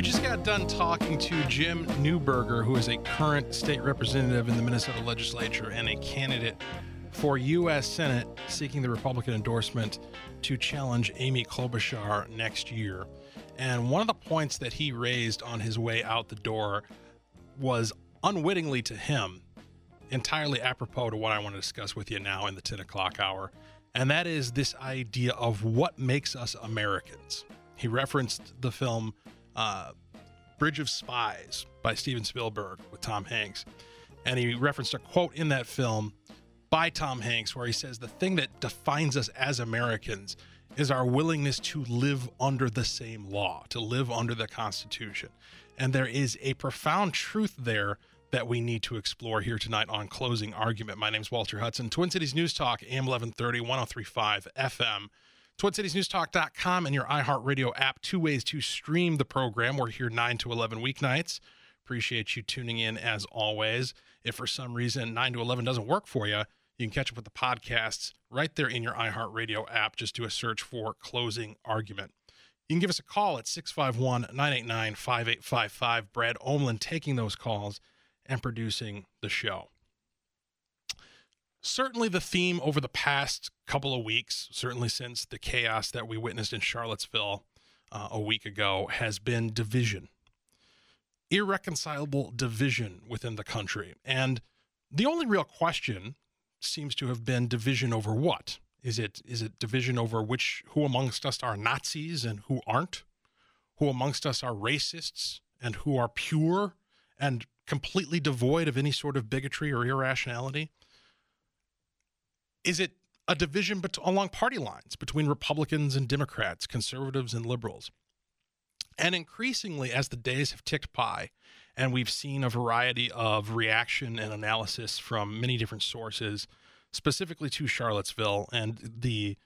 We just got done talking to Jim Newberger, who is a current state representative in the Minnesota legislature and a candidate for U.S. Senate seeking the Republican endorsement to challenge Amy Klobuchar next year. And one of the points that he raised on his way out the door was unwittingly to him entirely apropos to what I want to discuss with you now in the 10 o'clock hour. And that is this idea of what makes us Americans. He referenced the film uh, Bridge of Spies by Steven Spielberg with Tom Hanks. And he referenced a quote in that film by Tom Hanks where he says, The thing that defines us as Americans is our willingness to live under the same law, to live under the Constitution. And there is a profound truth there that we need to explore here tonight on Closing Argument. My name is Walter Hudson, Twin Cities News Talk, AM 1130, 1035 FM. TwinCitiesNewsTalk.com and your iHeartRadio app. Two ways to stream the program. We're here 9 to 11 weeknights. Appreciate you tuning in as always. If for some reason 9 to 11 doesn't work for you, you can catch up with the podcasts right there in your iHeartRadio app. Just do a search for Closing Argument. You can give us a call at 651 989 5855. Brad Omlin taking those calls and producing the show certainly the theme over the past couple of weeks, certainly since the chaos that we witnessed in Charlottesville uh, a week ago, has been division, irreconcilable division within the country. And the only real question seems to have been division over what? Is it is it division over which who amongst us are Nazis and who aren't? Who amongst us are racists and who are pure and completely devoid of any sort of bigotry or irrationality? Is it a division bet- along party lines between Republicans and Democrats, conservatives and liberals? And increasingly, as the days have ticked by, and we've seen a variety of reaction and analysis from many different sources, specifically to Charlottesville and the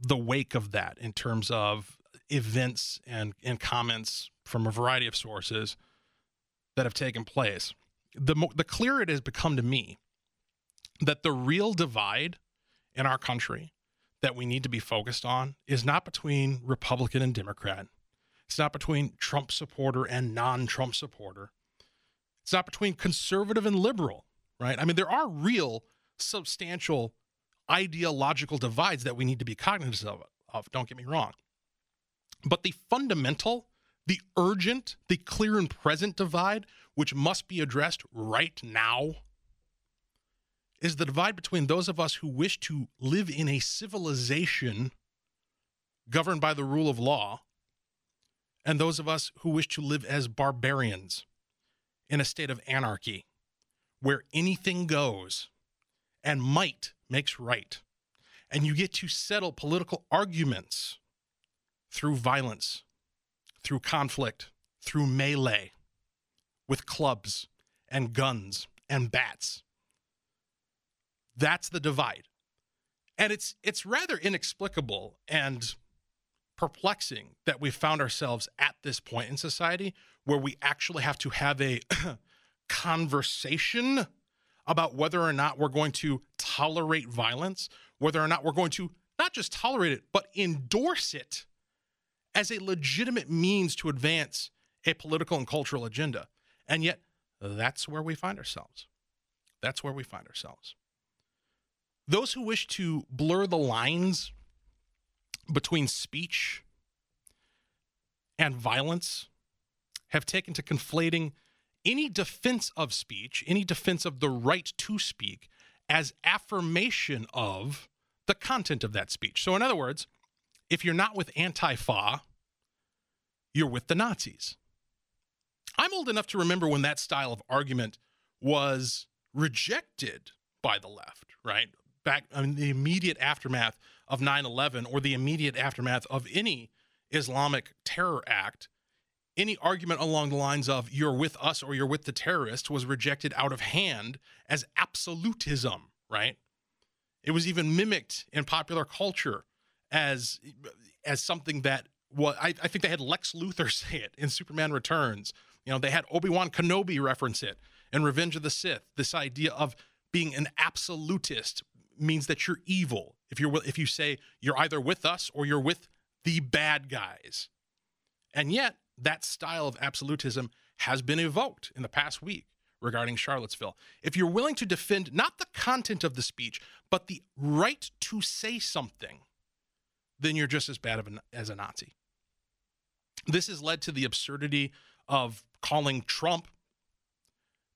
the wake of that in terms of events and, and comments from a variety of sources that have taken place. The, mo- the clearer it has become to me that the real divide in our country that we need to be focused on is not between Republican and Democrat. It's not between Trump supporter and non Trump supporter. It's not between conservative and liberal, right? I mean, there are real substantial ideological divides that we need to be cognizant of, of. Don't get me wrong. But the fundamental, the urgent, the clear and present divide, which must be addressed right now is the divide between those of us who wish to live in a civilization governed by the rule of law and those of us who wish to live as barbarians in a state of anarchy where anything goes and might makes right. And you get to settle political arguments through violence, through conflict, through melee, with clubs and guns and bats that's the divide. And it's it's rather inexplicable and perplexing that we found ourselves at this point in society where we actually have to have a conversation about whether or not we're going to tolerate violence, whether or not we're going to not just tolerate it, but endorse it as a legitimate means to advance a political and cultural agenda. And yet, that's where we find ourselves. That's where we find ourselves. Those who wish to blur the lines between speech and violence have taken to conflating any defense of speech, any defense of the right to speak, as affirmation of the content of that speech. So, in other words, if you're not with Antifa, you're with the Nazis. I'm old enough to remember when that style of argument was rejected by the left, right? Back I mean, the immediate aftermath of 9 11 or the immediate aftermath of any Islamic terror act, any argument along the lines of you're with us or you're with the terrorists was rejected out of hand as absolutism, right? It was even mimicked in popular culture as as something that well, I, I think they had Lex Luthor say it in Superman Returns. You know, they had Obi Wan Kenobi reference it in Revenge of the Sith. This idea of being an absolutist means that you're evil. If you're if you say you're either with us or you're with the bad guys, and yet that style of absolutism has been evoked in the past week regarding Charlottesville. If you're willing to defend not the content of the speech, but the right to say something, then you're just as bad an, as a Nazi. This has led to the absurdity of calling Trump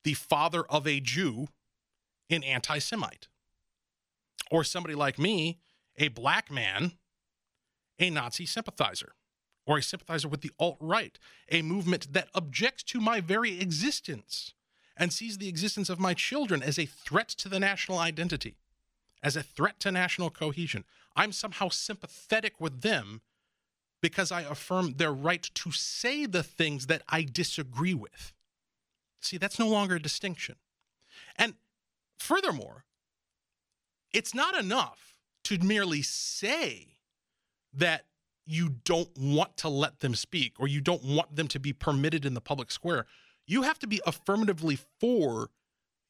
the father of a Jew an anti Semite. Or somebody like me, a black man, a Nazi sympathizer, or a sympathizer with the alt right, a movement that objects to my very existence and sees the existence of my children as a threat to the national identity, as a threat to national cohesion. I'm somehow sympathetic with them because I affirm their right to say the things that I disagree with. See, that's no longer a distinction. And furthermore, it's not enough to merely say that you don't want to let them speak or you don't want them to be permitted in the public square. You have to be affirmatively for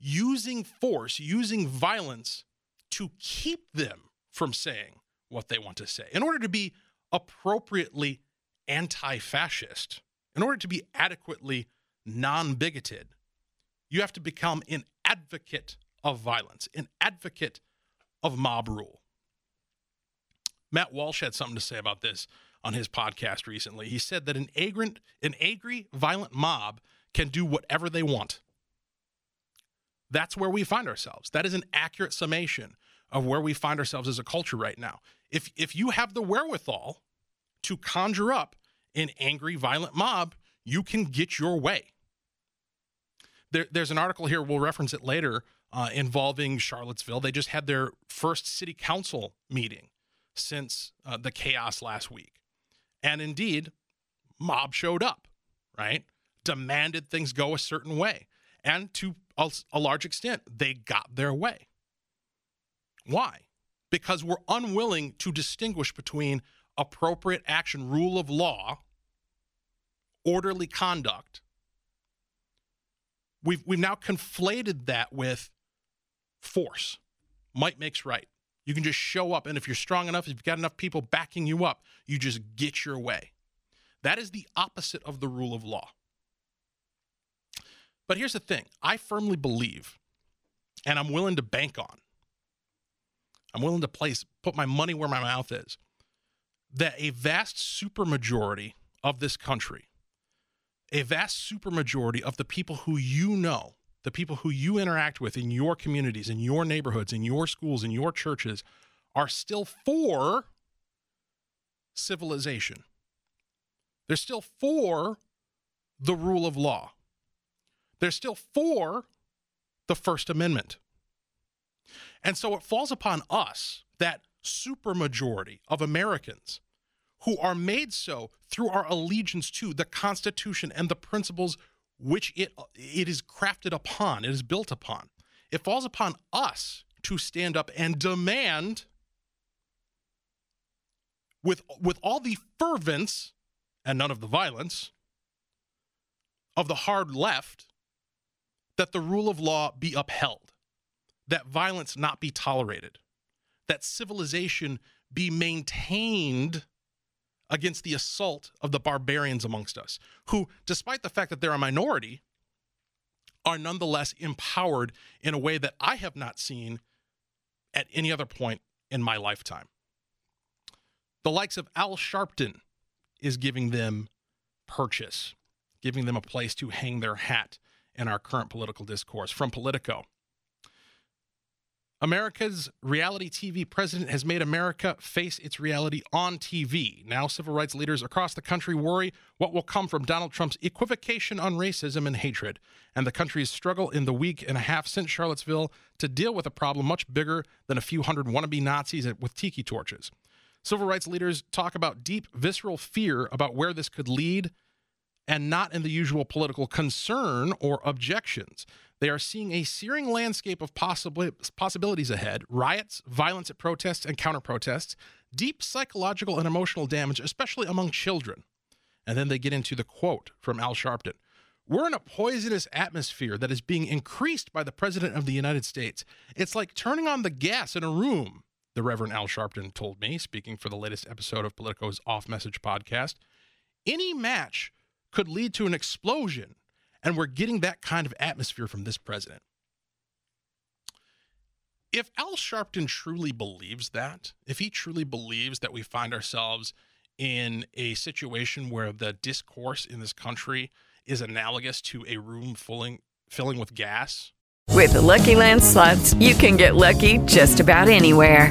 using force, using violence to keep them from saying what they want to say. In order to be appropriately anti fascist, in order to be adequately non bigoted, you have to become an advocate of violence, an advocate of mob rule. Matt Walsh had something to say about this on his podcast recently. He said that an angry, an angry, violent mob can do whatever they want. That's where we find ourselves. That is an accurate summation of where we find ourselves as a culture right now. If if you have the wherewithal to conjure up an angry, violent mob, you can get your way. There, there's an article here, we'll reference it later, uh, involving Charlottesville. They just had their first city council meeting since uh, the chaos last week. And indeed, mob showed up, right? Demanded things go a certain way. And to a, a large extent, they got their way. Why? Because we're unwilling to distinguish between appropriate action, rule of law, orderly conduct. We've, we've now conflated that with force. Might makes right. You can just show up, and if you're strong enough, if you've got enough people backing you up, you just get your way. That is the opposite of the rule of law. But here's the thing I firmly believe, and I'm willing to bank on, I'm willing to place, put my money where my mouth is, that a vast supermajority of this country, a vast supermajority of the people who you know, the people who you interact with in your communities, in your neighborhoods, in your schools, in your churches, are still for civilization. They're still for the rule of law. They're still for the First Amendment. And so it falls upon us, that supermajority of Americans, who are made so through our allegiance to the Constitution and the principles which it, it is crafted upon, it is built upon. It falls upon us to stand up and demand with, with all the fervence and none of the violence of the hard left that the rule of law be upheld, that violence not be tolerated, that civilization be maintained against the assault of the barbarians amongst us, who, despite the fact that they're a minority, are nonetheless empowered in a way that I have not seen at any other point in my lifetime. The likes of Al Sharpton is giving them purchase, giving them a place to hang their hat in our current political discourse. From Politico, America's reality TV president has made America face its reality on TV. Now, civil rights leaders across the country worry what will come from Donald Trump's equivocation on racism and hatred, and the country's struggle in the week and a half since Charlottesville to deal with a problem much bigger than a few hundred wannabe Nazis with tiki torches. Civil rights leaders talk about deep, visceral fear about where this could lead and not in the usual political concern or objections. They are seeing a searing landscape of possibly, possibilities ahead riots, violence at protests and counter protests, deep psychological and emotional damage, especially among children. And then they get into the quote from Al Sharpton We're in a poisonous atmosphere that is being increased by the President of the United States. It's like turning on the gas in a room, the Reverend Al Sharpton told me, speaking for the latest episode of Politico's Off Message podcast. Any match could lead to an explosion and we're getting that kind of atmosphere from this president. If Al Sharpton truly believes that, if he truly believes that we find ourselves in a situation where the discourse in this country is analogous to a room filling, filling with gas. With the Lucky Land slots, you can get lucky just about anywhere.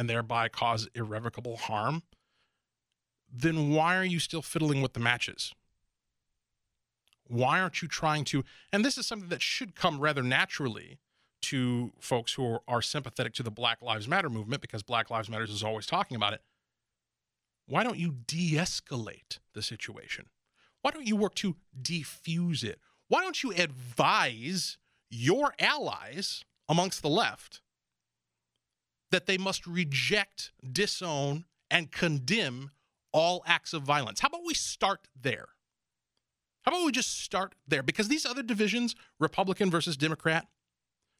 and thereby cause irrevocable harm, then why are you still fiddling with the matches? Why aren't you trying to? And this is something that should come rather naturally to folks who are, are sympathetic to the Black Lives Matter movement because Black Lives Matter is always talking about it. Why don't you de escalate the situation? Why don't you work to defuse it? Why don't you advise your allies amongst the left that they must reject, disown, and condemn all acts of violence. How about we start there? How about we just start there? Because these other divisions, Republican versus Democrat,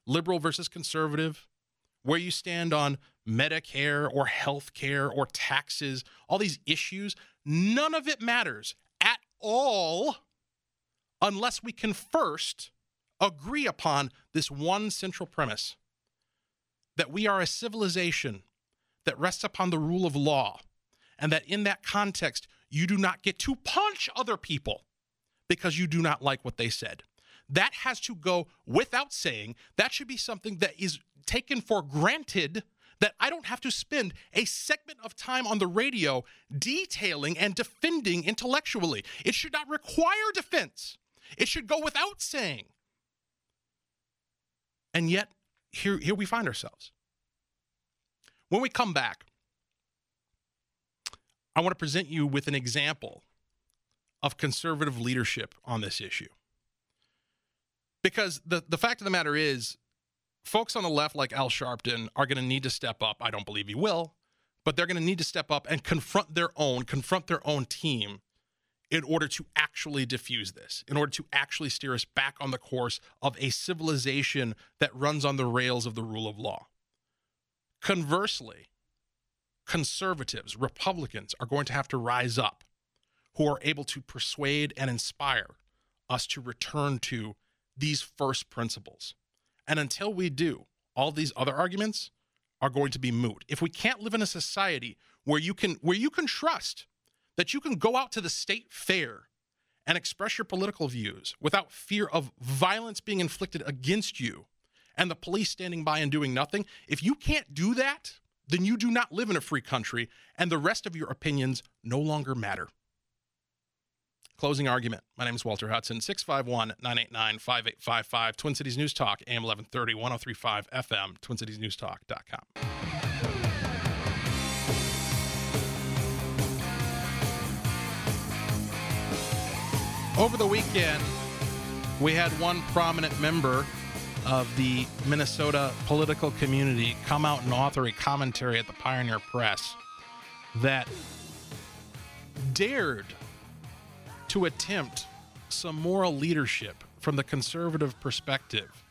liberal versus conservative, where you stand on Medicare or health care or taxes, all these issues, none of it matters at all unless we can first agree upon this one central premise that we are a civilization that rests upon the rule of law, and that in that context, you do not get to punch other people because you do not like what they said. That has to go without saying. That should be something that is taken for granted that I don't have to spend a segment of time on the radio detailing and defending intellectually. It should not require defense, it should go without saying. And yet, here, here we find ourselves. When we come back, I want to present you with an example of conservative leadership on this issue. Because the, the fact of the matter is, folks on the left, like Al Sharpton, are going to need to step up. I don't believe he will, but they're going to need to step up and confront their own, confront their own team in order to actually diffuse this, in order to actually steer us back on the course of a civilization that runs on the rails of the rule of law. Conversely, conservatives, Republicans are going to have to rise up who are able to persuade and inspire us to return to these first principles. And until we do, all these other arguments are going to be moot. If we can't live in a society where you can where you can trust that you can go out to the state fair and express your political views without fear of violence being inflicted against you and the police standing by and doing nothing, if you can't do that, then you do not live in a free country and the rest of your opinions no longer matter. Closing argument. My name is Walter Hudson, 651 989 5855, Twin Cities News Talk, AM 1130, 1035 FM, TwinCitiesNewsTalk.com. Over the weekend, we had one prominent member of the Minnesota political community come out and author a commentary at the Pioneer Press that dared to attempt some moral leadership from the conservative perspective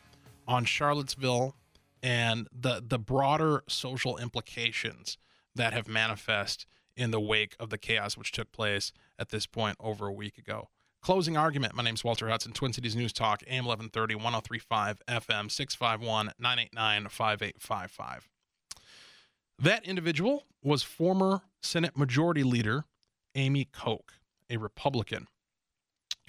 on Charlottesville and the the broader social implications that have manifest in the wake of the chaos which took place at this point over a week ago. Closing argument. My name is Walter Hudson, Twin Cities News Talk, AM 1130, 1035 FM, 651 989 5855. That individual was former Senate Majority Leader Amy Koch, a Republican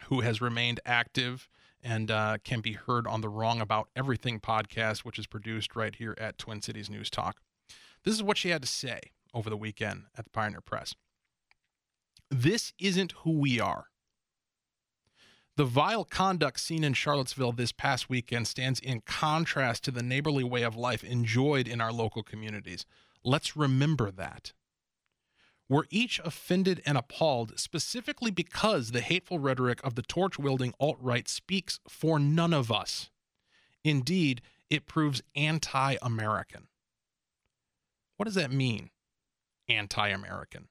who has remained active and uh, can be heard on the Wrong About Everything podcast, which is produced right here at Twin Cities News Talk. This is what she had to say over the weekend at the Pioneer Press. This isn't who we are. The vile conduct seen in Charlottesville this past weekend stands in contrast to the neighborly way of life enjoyed in our local communities. Let's remember that. We're each offended and appalled specifically because the hateful rhetoric of the torch wielding alt right speaks for none of us. Indeed, it proves anti American. What does that mean? Anti American.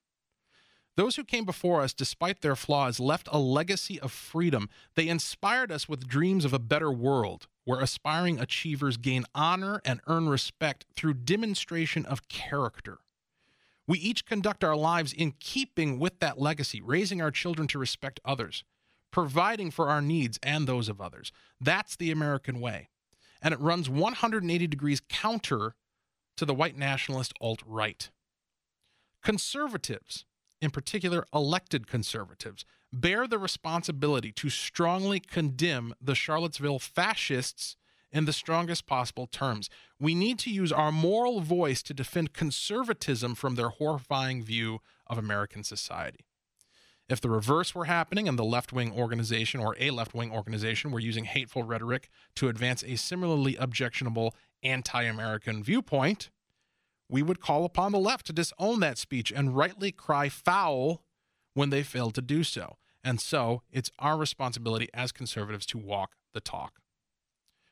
Those who came before us, despite their flaws, left a legacy of freedom. They inspired us with dreams of a better world where aspiring achievers gain honor and earn respect through demonstration of character. We each conduct our lives in keeping with that legacy, raising our children to respect others, providing for our needs and those of others. That's the American way. And it runs 180 degrees counter to the white nationalist alt right. Conservatives, in particular elected conservatives, bear the responsibility to strongly condemn the Charlottesville fascists in the strongest possible terms. We need to use our moral voice to defend conservatism from their horrifying view of American society. If the reverse were happening and the left wing organization or a left wing organization were using hateful rhetoric to advance a similarly objectionable anti American viewpoint, we would call upon the left to disown that speech and rightly cry foul when they fail to do so. And so it's our responsibility as conservatives to walk the talk.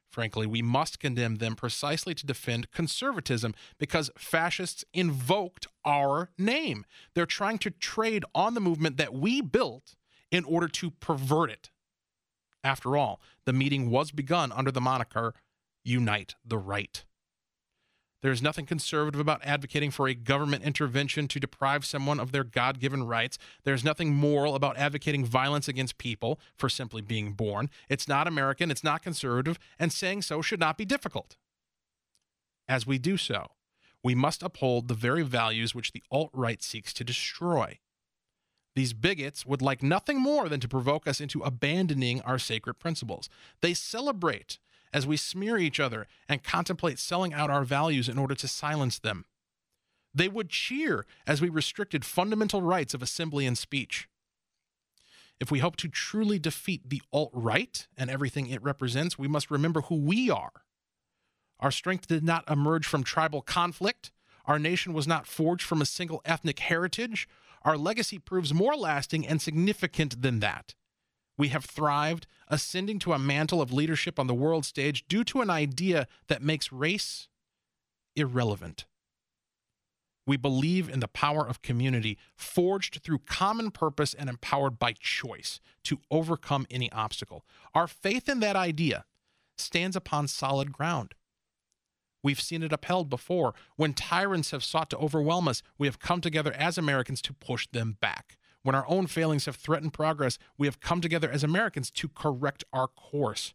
Frankly, we must condemn them precisely to defend conservatism because fascists invoked our name. They're trying to trade on the movement that we built in order to pervert it. After all, the meeting was begun under the moniker Unite the Right. There is nothing conservative about advocating for a government intervention to deprive someone of their God given rights. There's nothing moral about advocating violence against people for simply being born. It's not American, it's not conservative, and saying so should not be difficult. As we do so, we must uphold the very values which the alt right seeks to destroy. These bigots would like nothing more than to provoke us into abandoning our sacred principles. They celebrate as we smear each other and contemplate selling out our values in order to silence them. They would cheer as we restricted fundamental rights of assembly and speech. If we hope to truly defeat the alt right and everything it represents, we must remember who we are. Our strength did not emerge from tribal conflict. Our nation was not forged from a single ethnic heritage. Our legacy proves more lasting and significant than that. We have thrived, ascending to a mantle of leadership on the world stage due to an idea that makes race irrelevant. We believe in the power of community, forged through common purpose and empowered by choice to overcome any obstacle. Our faith in that idea stands upon solid ground. We've seen it upheld before. When tyrants have sought to overwhelm us, we have come together as Americans to push them back. When our own failings have threatened progress, we have come together as Americans to correct our course.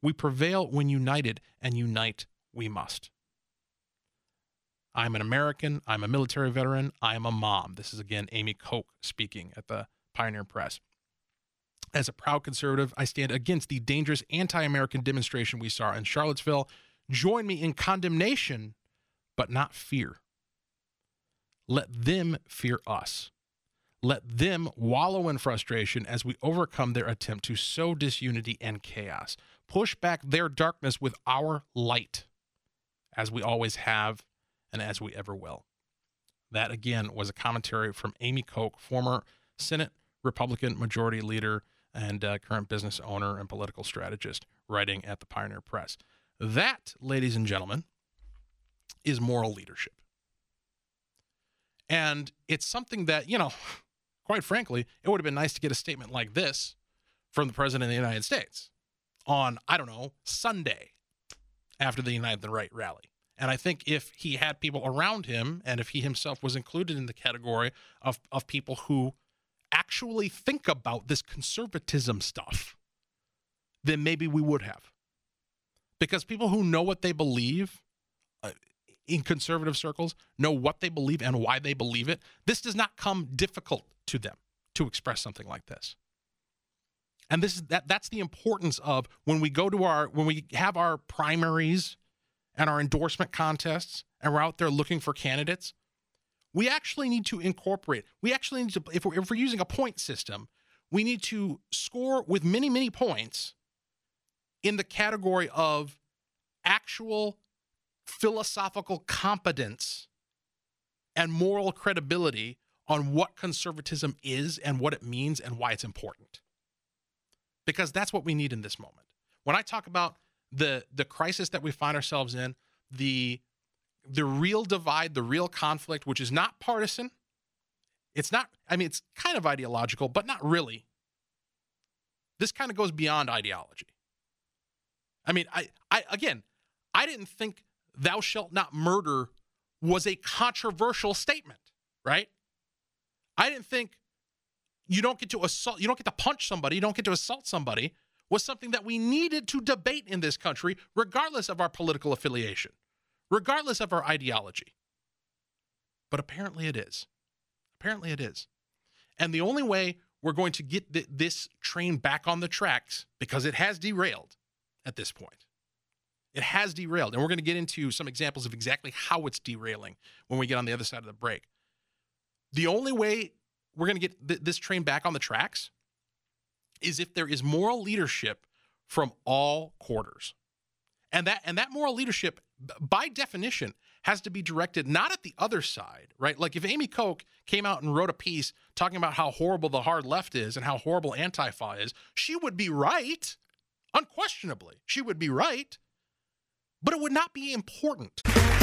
We prevail when united, and unite we must. I'm an American. I'm a military veteran. I am a mom. This is again Amy Koch speaking at the Pioneer Press. As a proud conservative, I stand against the dangerous anti American demonstration we saw in Charlottesville. Join me in condemnation, but not fear. Let them fear us. Let them wallow in frustration as we overcome their attempt to sow disunity and chaos. Push back their darkness with our light, as we always have and as we ever will. That, again, was a commentary from Amy Koch, former Senate Republican Majority Leader and uh, current business owner and political strategist, writing at the Pioneer Press. That, ladies and gentlemen, is moral leadership. And it's something that, you know, quite frankly, it would have been nice to get a statement like this from the President of the United States on, I don't know, Sunday after the Unite the Right rally. And I think if he had people around him and if he himself was included in the category of, of people who actually think about this conservatism stuff, then maybe we would have. Because people who know what they believe uh, in conservative circles know what they believe and why they believe it. This does not come difficult to them to express something like this. And this is that that's the importance of when we go to our when we have our primaries and our endorsement contests and we're out there looking for candidates, we actually need to incorporate. We actually need to if we're, if we're using a point system, we need to score with many many points in the category of actual philosophical competence and moral credibility on what conservatism is and what it means and why it's important. Because that's what we need in this moment. When I talk about the the crisis that we find ourselves in, the the real divide, the real conflict, which is not partisan, it's not, I mean, it's kind of ideological, but not really. This kind of goes beyond ideology. I mean, I, I again, I didn't think thou shalt not murder was a controversial statement, right? I didn't think you don't get to assault, you don't get to punch somebody, you don't get to assault somebody was something that we needed to debate in this country, regardless of our political affiliation, regardless of our ideology. But apparently it is. Apparently it is. And the only way we're going to get th- this train back on the tracks, because it has derailed at this point, it has derailed. And we're going to get into some examples of exactly how it's derailing when we get on the other side of the break. The only way we're going to get th- this train back on the tracks is if there is moral leadership from all quarters. And that and that moral leadership by definition has to be directed not at the other side, right? Like if Amy Koch came out and wrote a piece talking about how horrible the hard left is and how horrible Antifa is, she would be right. Unquestionably, she would be right but it would not be important.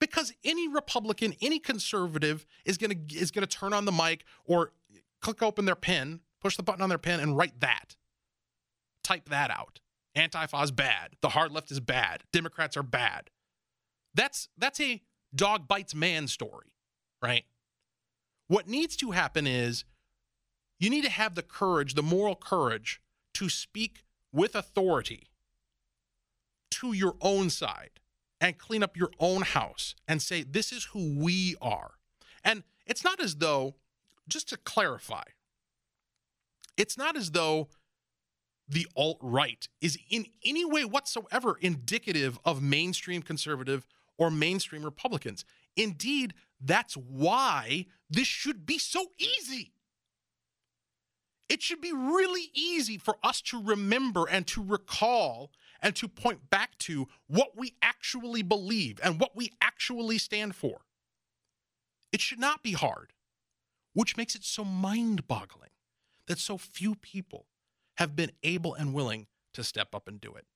Because any Republican, any conservative is gonna is gonna turn on the mic or click open their pen, push the button on their pen, and write that. Type that out. Antifa bad. The hard left is bad. Democrats are bad. That's that's a dog bites man story, right? What needs to happen is you need to have the courage, the moral courage to speak with authority to your own side and clean up your own house and say, this is who we are. And it's not as though, just to clarify, it's not as though the alt right is in any way whatsoever indicative of mainstream conservative or mainstream Republicans. Indeed, that's why this should be so easy. It should be really easy for us to remember and to recall and to point back to what we actually believe and what we actually stand for. It should not be hard, which makes it so mind boggling that so few people have been able and willing to step up and do it.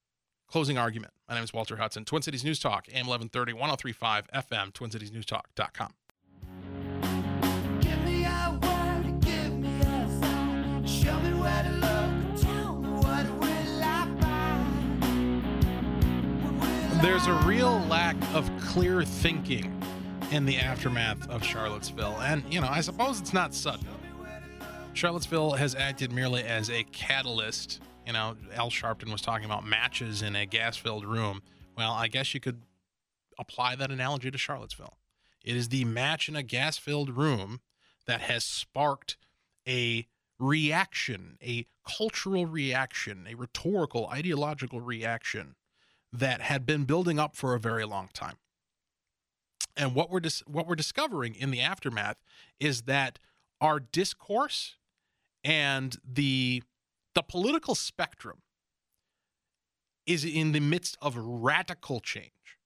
Closing argument. My name is Walter Hudson, Twin Cities News Talk, AM 1130, 1035 FM, TwinCitiesNewsTalk.com. There's a real lack of clear thinking in the aftermath of Charlottesville. And, you know, I suppose it's not sudden. Charlottesville has acted merely as a catalyst. You know, Al Sharpton was talking about matches in a gas filled room. Well, I guess you could apply that analogy to Charlottesville. It is the match in a gas filled room that has sparked a reaction, a cultural reaction, a rhetorical, ideological reaction that had been building up for a very long time. And what we're dis- what we're discovering in the aftermath is that our discourse and the the political spectrum is in the midst of radical change.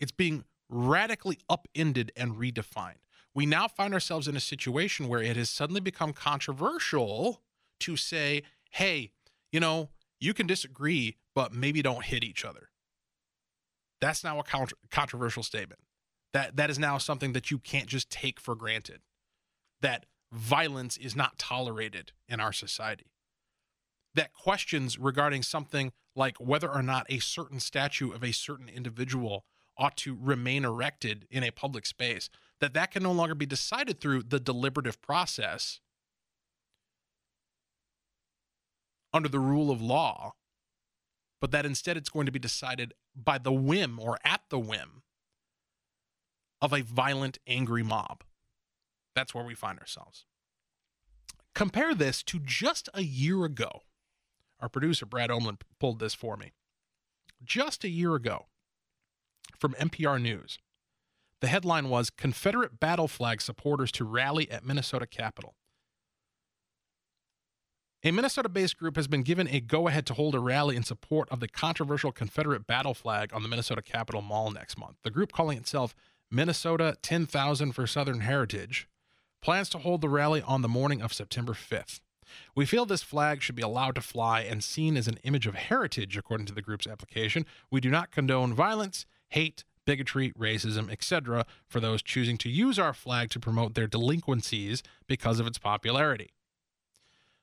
It's being radically upended and redefined. We now find ourselves in a situation where it has suddenly become controversial to say, hey, you know, you can disagree, but maybe don't hit each other. That's now a contra- controversial statement. That that is now something that you can't just take for granted. That violence is not tolerated in our society. That questions regarding something like whether or not a certain statue of a certain individual ought to remain erected in a public space, that that can no longer be decided through the deliberative process under the rule of law, but that instead it's going to be decided by the whim or at the whim of a violent, angry mob. That's where we find ourselves. Compare this to just a year ago. Our producer, Brad Omlin, pulled this for me. Just a year ago, from NPR News, the headline was Confederate battle flag supporters to rally at Minnesota Capitol. A Minnesota based group has been given a go ahead to hold a rally in support of the controversial Confederate battle flag on the Minnesota Capitol Mall next month. The group, calling itself Minnesota 10,000 for Southern Heritage, plans to hold the rally on the morning of September 5th. We feel this flag should be allowed to fly and seen as an image of heritage, according to the group's application. We do not condone violence, hate, bigotry, racism, etc., for those choosing to use our flag to promote their delinquencies because of its popularity.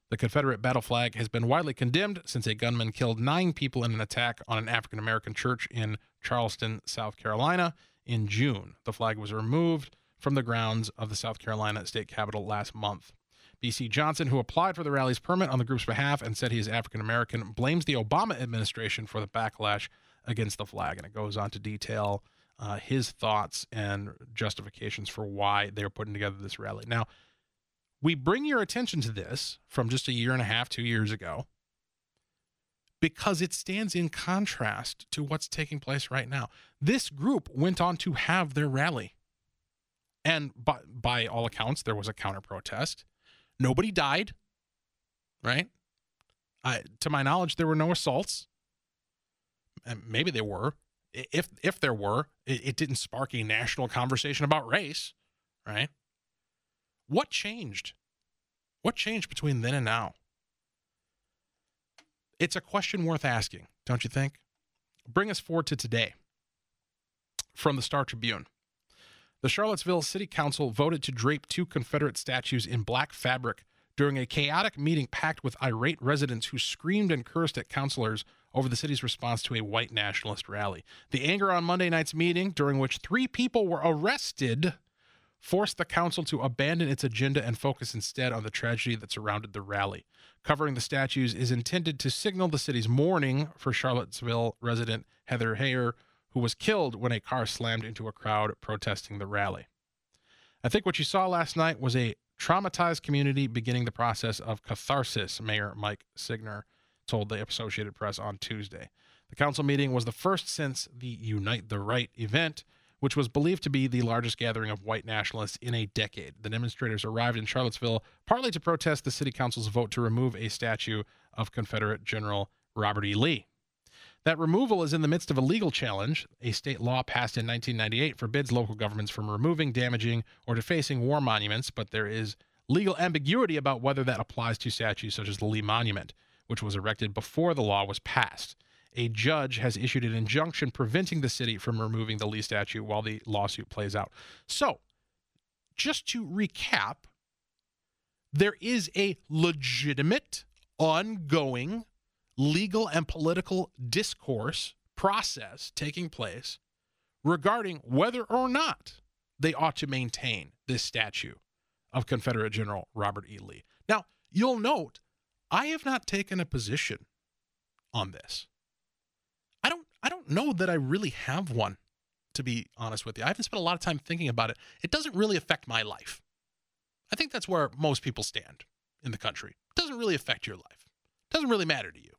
The Confederate battle flag has been widely condemned since a gunman killed nine people in an attack on an African American church in Charleston, South Carolina in June. The flag was removed from the grounds of the South Carolina state capitol last month. BC Johnson, who applied for the rally's permit on the group's behalf and said he is African American, blames the Obama administration for the backlash against the flag. And it goes on to detail uh, his thoughts and justifications for why they're putting together this rally. Now, we bring your attention to this from just a year and a half, two years ago, because it stands in contrast to what's taking place right now. This group went on to have their rally. And by, by all accounts, there was a counter protest. Nobody died, right? I, to my knowledge, there were no assaults. And maybe there were. If if there were, it, it didn't spark a national conversation about race, right? What changed? What changed between then and now? It's a question worth asking, don't you think? Bring us forward to today. From the Star Tribune. The Charlottesville City Council voted to drape two Confederate statues in black fabric during a chaotic meeting packed with irate residents who screamed and cursed at councilors over the city's response to a white nationalist rally. The anger on Monday night's meeting, during which three people were arrested, forced the council to abandon its agenda and focus instead on the tragedy that surrounded the rally. Covering the statues is intended to signal the city's mourning for Charlottesville resident Heather Heyer, who was killed when a car slammed into a crowd protesting the rally. I think what you saw last night was a traumatized community beginning the process of catharsis, Mayor Mike Signer told the Associated Press on Tuesday. The council meeting was the first since the Unite the Right event, which was believed to be the largest gathering of white nationalists in a decade. The demonstrators arrived in Charlottesville partly to protest the city council's vote to remove a statue of Confederate General Robert E. Lee. That removal is in the midst of a legal challenge. A state law passed in 1998 forbids local governments from removing, damaging, or defacing war monuments, but there is legal ambiguity about whether that applies to statues such as the Lee Monument, which was erected before the law was passed a judge has issued an injunction preventing the city from removing the Lee statue while the lawsuit plays out. So, just to recap, there is a legitimate, ongoing legal and political discourse process taking place regarding whether or not they ought to maintain this statue of Confederate General Robert E. Lee. Now, you'll note I have not taken a position on this. I don't know that I really have one, to be honest with you. I haven't spent a lot of time thinking about it. It doesn't really affect my life. I think that's where most people stand in the country. It doesn't really affect your life. It doesn't really matter to you.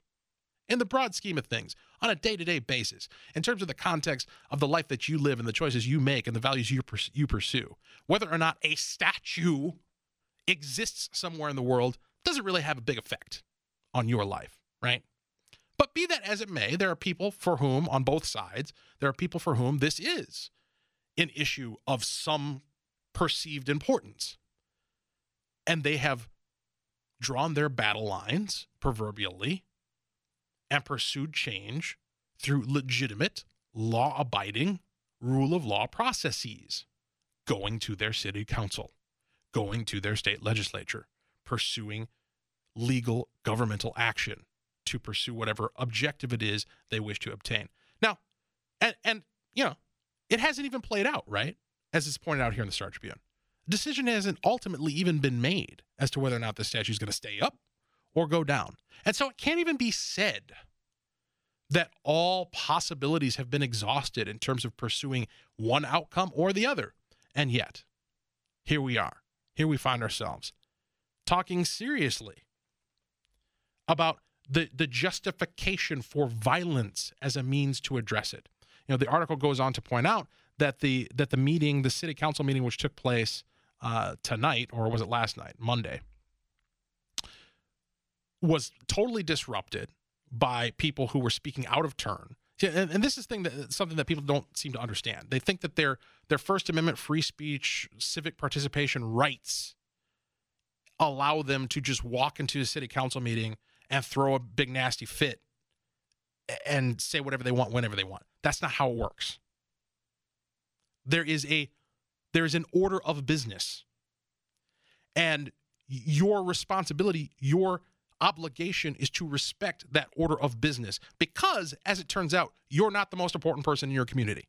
In the broad scheme of things, on a day to day basis, in terms of the context of the life that you live and the choices you make and the values you, pers- you pursue, whether or not a statue exists somewhere in the world doesn't really have a big effect on your life, right? But be that as it may, there are people for whom, on both sides, there are people for whom this is an issue of some perceived importance. And they have drawn their battle lines, proverbially, and pursued change through legitimate, law abiding, rule of law processes, going to their city council, going to their state legislature, pursuing legal governmental action to pursue whatever objective it is they wish to obtain. Now, and and you know, it hasn't even played out, right? As it's pointed out here in the Star Tribune. Decision hasn't ultimately even been made as to whether or not the statue is going to stay up or go down. And so it can't even be said that all possibilities have been exhausted in terms of pursuing one outcome or the other. And yet, here we are. Here we find ourselves talking seriously about the, the justification for violence as a means to address it. You know, the article goes on to point out that the that the meeting, the city council meeting, which took place uh, tonight, or was it last night, Monday, was totally disrupted by people who were speaking out of turn. And, and this is thing that something that people don't seem to understand. They think that their their First Amendment free speech, civic participation rights allow them to just walk into a city council meeting and throw a big nasty fit and say whatever they want whenever they want. That's not how it works. There is a there is an order of business. And your responsibility, your obligation is to respect that order of business because, as it turns out, you're not the most important person in your community.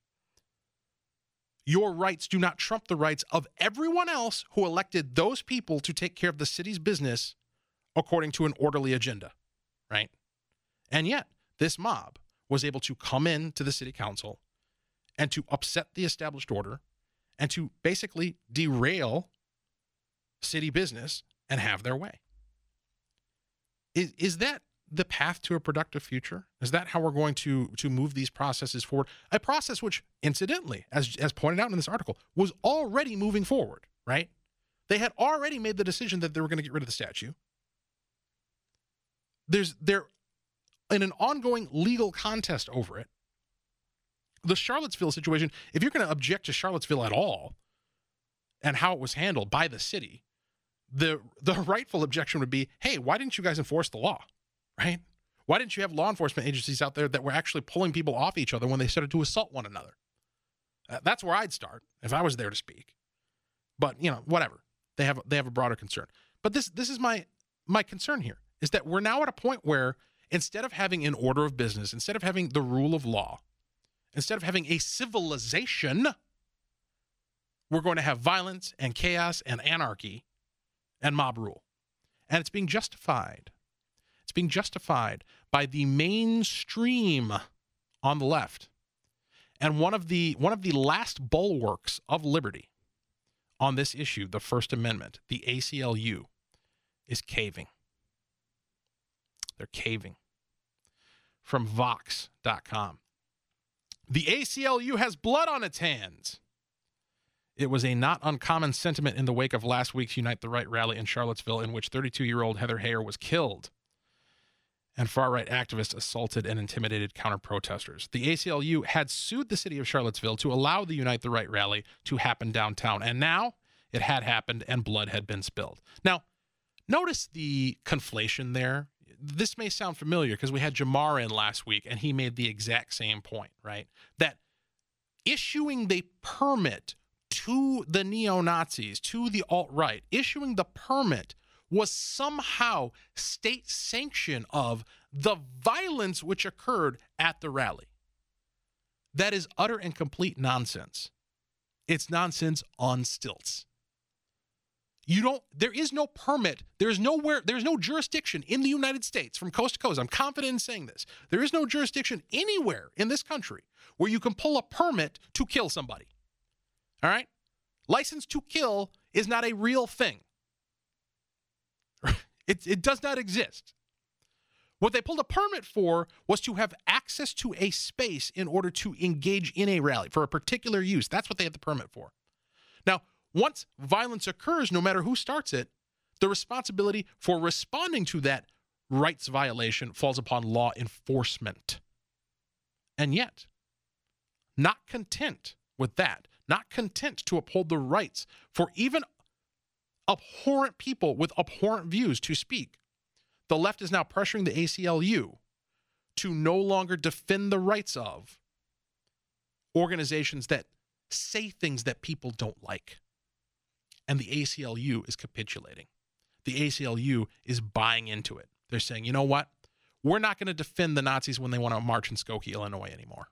Your rights do not trump the rights of everyone else who elected those people to take care of the city's business according to an orderly agenda, right? And yet, this mob was able to come in to the city council and to upset the established order and to basically derail city business and have their way. Is is that the path to a productive future? Is that how we're going to to move these processes forward? A process which, incidentally, as as pointed out in this article, was already moving forward. Right? They had already made the decision that they were going to get rid of the statue. There's there in an ongoing legal contest over it. The Charlottesville situation, if you're going to object to Charlottesville at all and how it was handled by the city, the the rightful objection would be, hey, why didn't you guys enforce the law? Right? Why didn't you have law enforcement agencies out there that were actually pulling people off each other when they started to assault one another? Uh, that's where I'd start if I was there to speak. But you know, whatever. They have they have a broader concern. But this this is my my concern here is that we're now at a point where instead of having an order of business, instead of having the rule of law, instead of having a civilization, we're going to have violence and chaos and anarchy and mob rule. And it's being justified. It's being justified by the mainstream on the left. And one of the one of the last bulwarks of liberty on this issue, the First Amendment, the ACLU, is caving. They're caving. From Vox.com. The ACLU has blood on its hands. It was a not uncommon sentiment in the wake of last week's Unite the Right rally in Charlottesville, in which 32 year old Heather Heyer was killed and far right activists assaulted and intimidated counter protesters. The ACLU had sued the city of Charlottesville to allow the Unite the Right rally to happen downtown, and now it had happened and blood had been spilled. Now, notice the conflation there. This may sound familiar because we had Jamar in last week and he made the exact same point, right? That issuing the permit to the neo Nazis, to the alt right, issuing the permit was somehow state sanction of the violence which occurred at the rally. That is utter and complete nonsense. It's nonsense on stilts. You don't, there is no permit. There's nowhere, there's no jurisdiction in the United States from coast to coast. I'm confident in saying this. There is no jurisdiction anywhere in this country where you can pull a permit to kill somebody. All right? License to kill is not a real thing. It, it does not exist. What they pulled a permit for was to have access to a space in order to engage in a rally for a particular use. That's what they had the permit for. Now, once violence occurs, no matter who starts it, the responsibility for responding to that rights violation falls upon law enforcement. And yet, not content with that, not content to uphold the rights for even abhorrent people with abhorrent views to speak, the left is now pressuring the ACLU to no longer defend the rights of organizations that say things that people don't like. And the ACLU is capitulating. The ACLU is buying into it. They're saying, you know what? We're not going to defend the Nazis when they want to march in Skokie, Illinois anymore.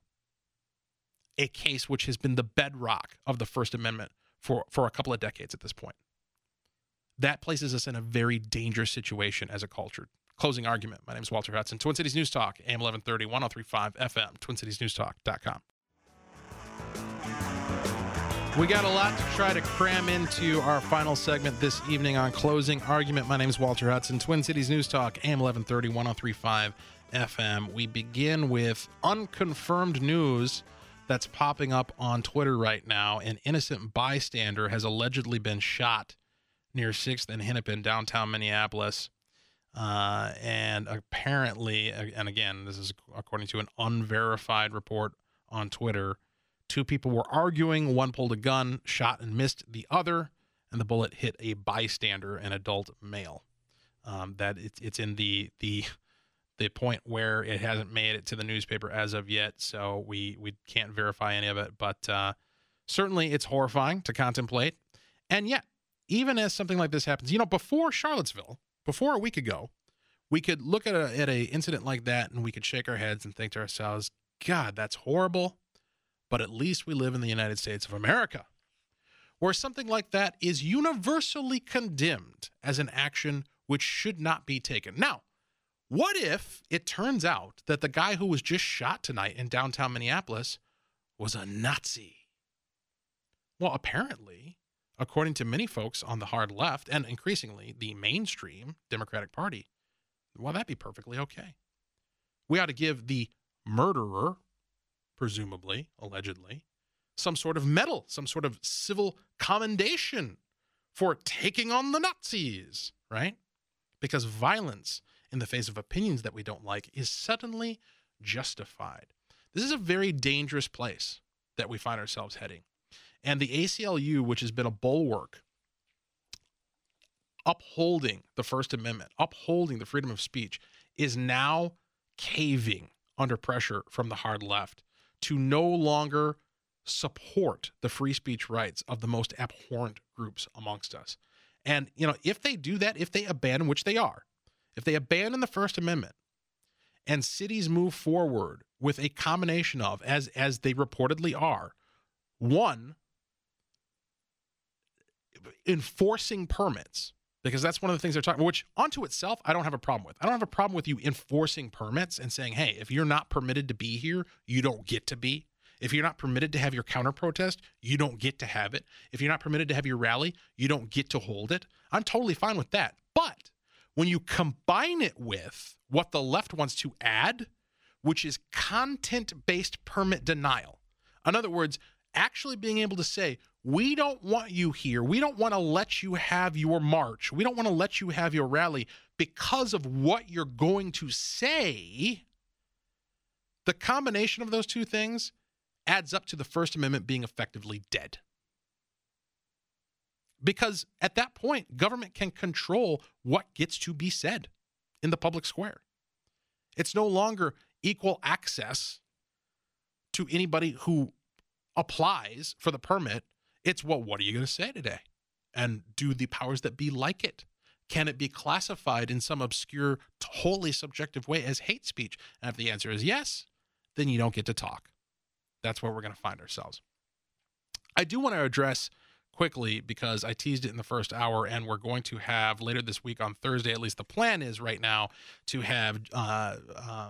A case which has been the bedrock of the First Amendment for, for a couple of decades at this point. That places us in a very dangerous situation as a culture. Closing argument. My name is Walter Hudson. Twin Cities News Talk, AM 1130, 1035 FM, twincitiesnewstalk.com. We got a lot to try to cram into our final segment this evening on Closing Argument. My name is Walter Hudson, Twin Cities News Talk, AM 1130, 1035 FM. We begin with unconfirmed news that's popping up on Twitter right now. An innocent bystander has allegedly been shot near 6th and Hennepin, downtown Minneapolis. Uh, and apparently, and again, this is according to an unverified report on Twitter Two people were arguing. One pulled a gun, shot and missed the other, and the bullet hit a bystander, an adult male. Um, that it's it's in the the the point where it hasn't made it to the newspaper as of yet, so we we can't verify any of it. But uh, certainly, it's horrifying to contemplate. And yet, even as something like this happens, you know, before Charlottesville, before a week ago, we could look at a at a incident like that and we could shake our heads and think to ourselves, God, that's horrible but at least we live in the United States of America, where something like that is universally condemned as an action which should not be taken. Now, what if it turns out that the guy who was just shot tonight in downtown Minneapolis was a Nazi? Well, apparently, according to many folks on the hard left and increasingly the mainstream Democratic Party, well, that'd be perfectly okay. We ought to give the murderer presumably, allegedly, some sort of medal, some sort of civil commendation for taking on the Nazis, right? Because violence in the face of opinions that we don't like is suddenly justified. This is a very dangerous place that we find ourselves heading. And the ACLU, which has been a bulwark upholding the First Amendment, upholding the freedom of speech, is now caving under pressure from the hard left to no longer support the free speech rights of the most abhorrent groups amongst us. And, you know, if they do that, if they abandon, which they are, if they abandon the First Amendment and cities move forward with a combination of, as, as they reportedly are, one, enforcing permits, because that's one of the things they're talking which onto itself i don't have a problem with. I don't have a problem with you enforcing permits and saying hey if you're not permitted to be here you don't get to be. If you're not permitted to have your counter protest you don't get to have it. If you're not permitted to have your rally you don't get to hold it. I'm totally fine with that. But when you combine it with what the left wants to add which is content based permit denial. In other words actually being able to say we don't want you here. We don't want to let you have your march. We don't want to let you have your rally because of what you're going to say. The combination of those two things adds up to the First Amendment being effectively dead. Because at that point, government can control what gets to be said in the public square. It's no longer equal access to anybody who applies for the permit it's well, what are you going to say today? And do the powers that be like it? Can it be classified in some obscure, wholly subjective way as hate speech? And if the answer is yes, then you don't get to talk. That's where we're going to find ourselves. I do want to address quickly because I teased it in the first hour, and we're going to have later this week on Thursday, at least the plan is right now, to have uh, uh,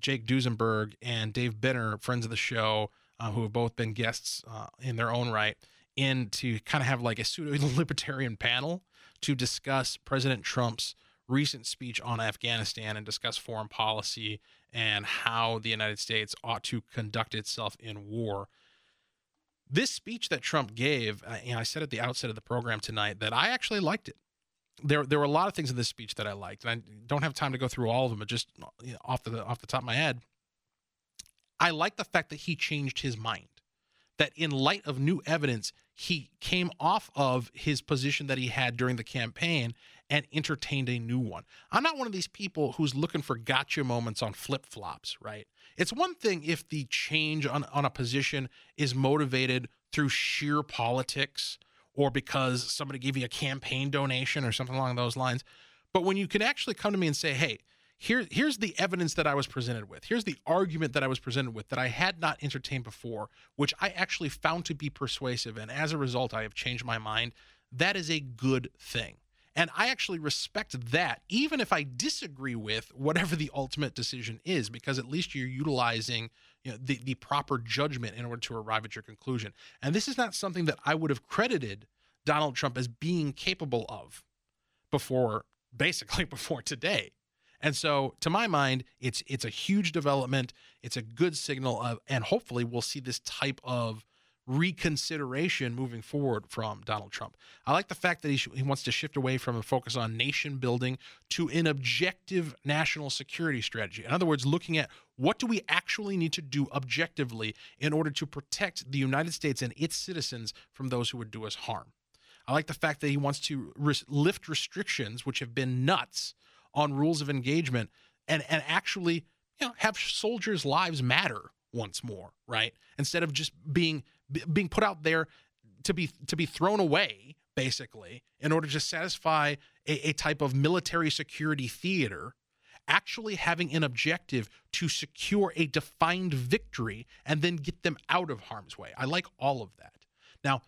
Jake Duesenberg and Dave Benner, friends of the show, uh, who have both been guests uh, in their own right, in to kind of have like a pseudo libertarian panel to discuss President Trump's recent speech on Afghanistan and discuss foreign policy and how the United States ought to conduct itself in war. This speech that Trump gave, uh, and I said at the outset of the program tonight that I actually liked it. there there were a lot of things in this speech that I liked, and I don't have time to go through all of them, but just you know, off the off the top of my head, I like the fact that he changed his mind. That in light of new evidence, he came off of his position that he had during the campaign and entertained a new one. I'm not one of these people who's looking for gotcha moments on flip flops, right? It's one thing if the change on, on a position is motivated through sheer politics or because somebody gave you a campaign donation or something along those lines. But when you can actually come to me and say, hey, here, here's the evidence that I was presented with. Here's the argument that I was presented with that I had not entertained before, which I actually found to be persuasive. And as a result, I have changed my mind. That is a good thing. And I actually respect that, even if I disagree with whatever the ultimate decision is, because at least you're utilizing you know, the, the proper judgment in order to arrive at your conclusion. And this is not something that I would have credited Donald Trump as being capable of before, basically before today. And so, to my mind, it's it's a huge development. It's a good signal of, and hopefully, we'll see this type of reconsideration moving forward from Donald Trump. I like the fact that he, sh- he wants to shift away from a focus on nation building to an objective national security strategy. In other words, looking at what do we actually need to do objectively in order to protect the United States and its citizens from those who would do us harm. I like the fact that he wants to res- lift restrictions, which have been nuts, on rules of engagement and, and actually you know, have soldiers' lives matter once more, right? Instead of just being being put out there to be to be thrown away basically in order to satisfy a, a type of military security theater actually having an objective to secure a defined victory and then get them out of harm's way. I like all of that. Now,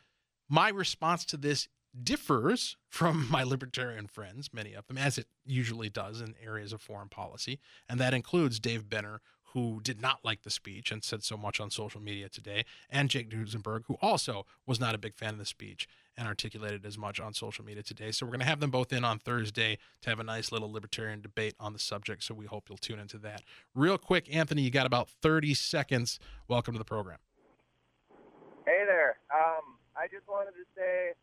my response to this differs from my libertarian friends, many of them, as it usually does in areas of foreign policy. And that includes Dave Benner, who did not like the speech and said so much on social media today, and Jake Duesenberg, who also was not a big fan of the speech and articulated as much on social media today. So we're going to have them both in on Thursday to have a nice little libertarian debate on the subject. So we hope you'll tune into that. Real quick, Anthony, you got about 30 seconds. Welcome to the program. Hey there. Um, I just wanted to say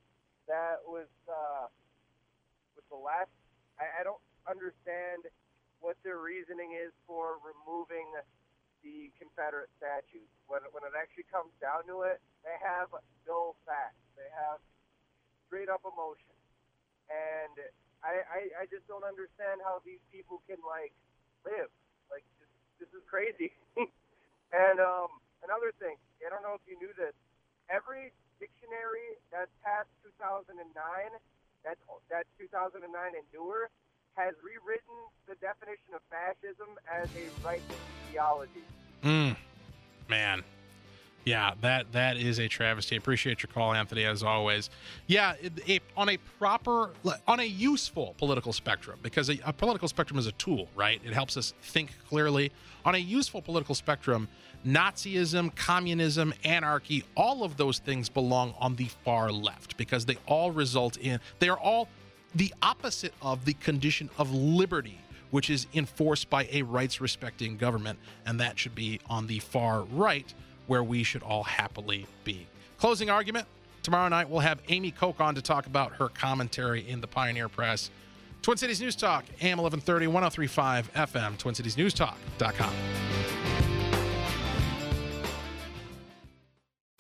that was uh, with the last. I, I don't understand what their reasoning is for removing the Confederate statues. When when it actually comes down to it, they have no facts. They have straight up emotion, and I, I I just don't understand how these people can like live. Like this, this is crazy. and um, another thing, I don't know if you knew this. Every dictionary that's past 2009, that's that's 2009 and newer, has rewritten the definition of fascism as a right ideology. Mm, man. Yeah, that that is a travesty. Appreciate your call, Anthony, as always. Yeah, it, on a proper, on a useful political spectrum, because a, a political spectrum is a tool, right? It helps us think clearly. On a useful political spectrum, Nazism, communism, anarchy, all of those things belong on the far left because they all result in, they are all the opposite of the condition of liberty, which is enforced by a rights respecting government. And that should be on the far right, where we should all happily be. Closing argument tomorrow night, we'll have Amy Koch on to talk about her commentary in the Pioneer Press. Twin Cities News Talk, AM 1130, 1035 FM, TwinCitiesNewsTalk.com.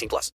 18 plus.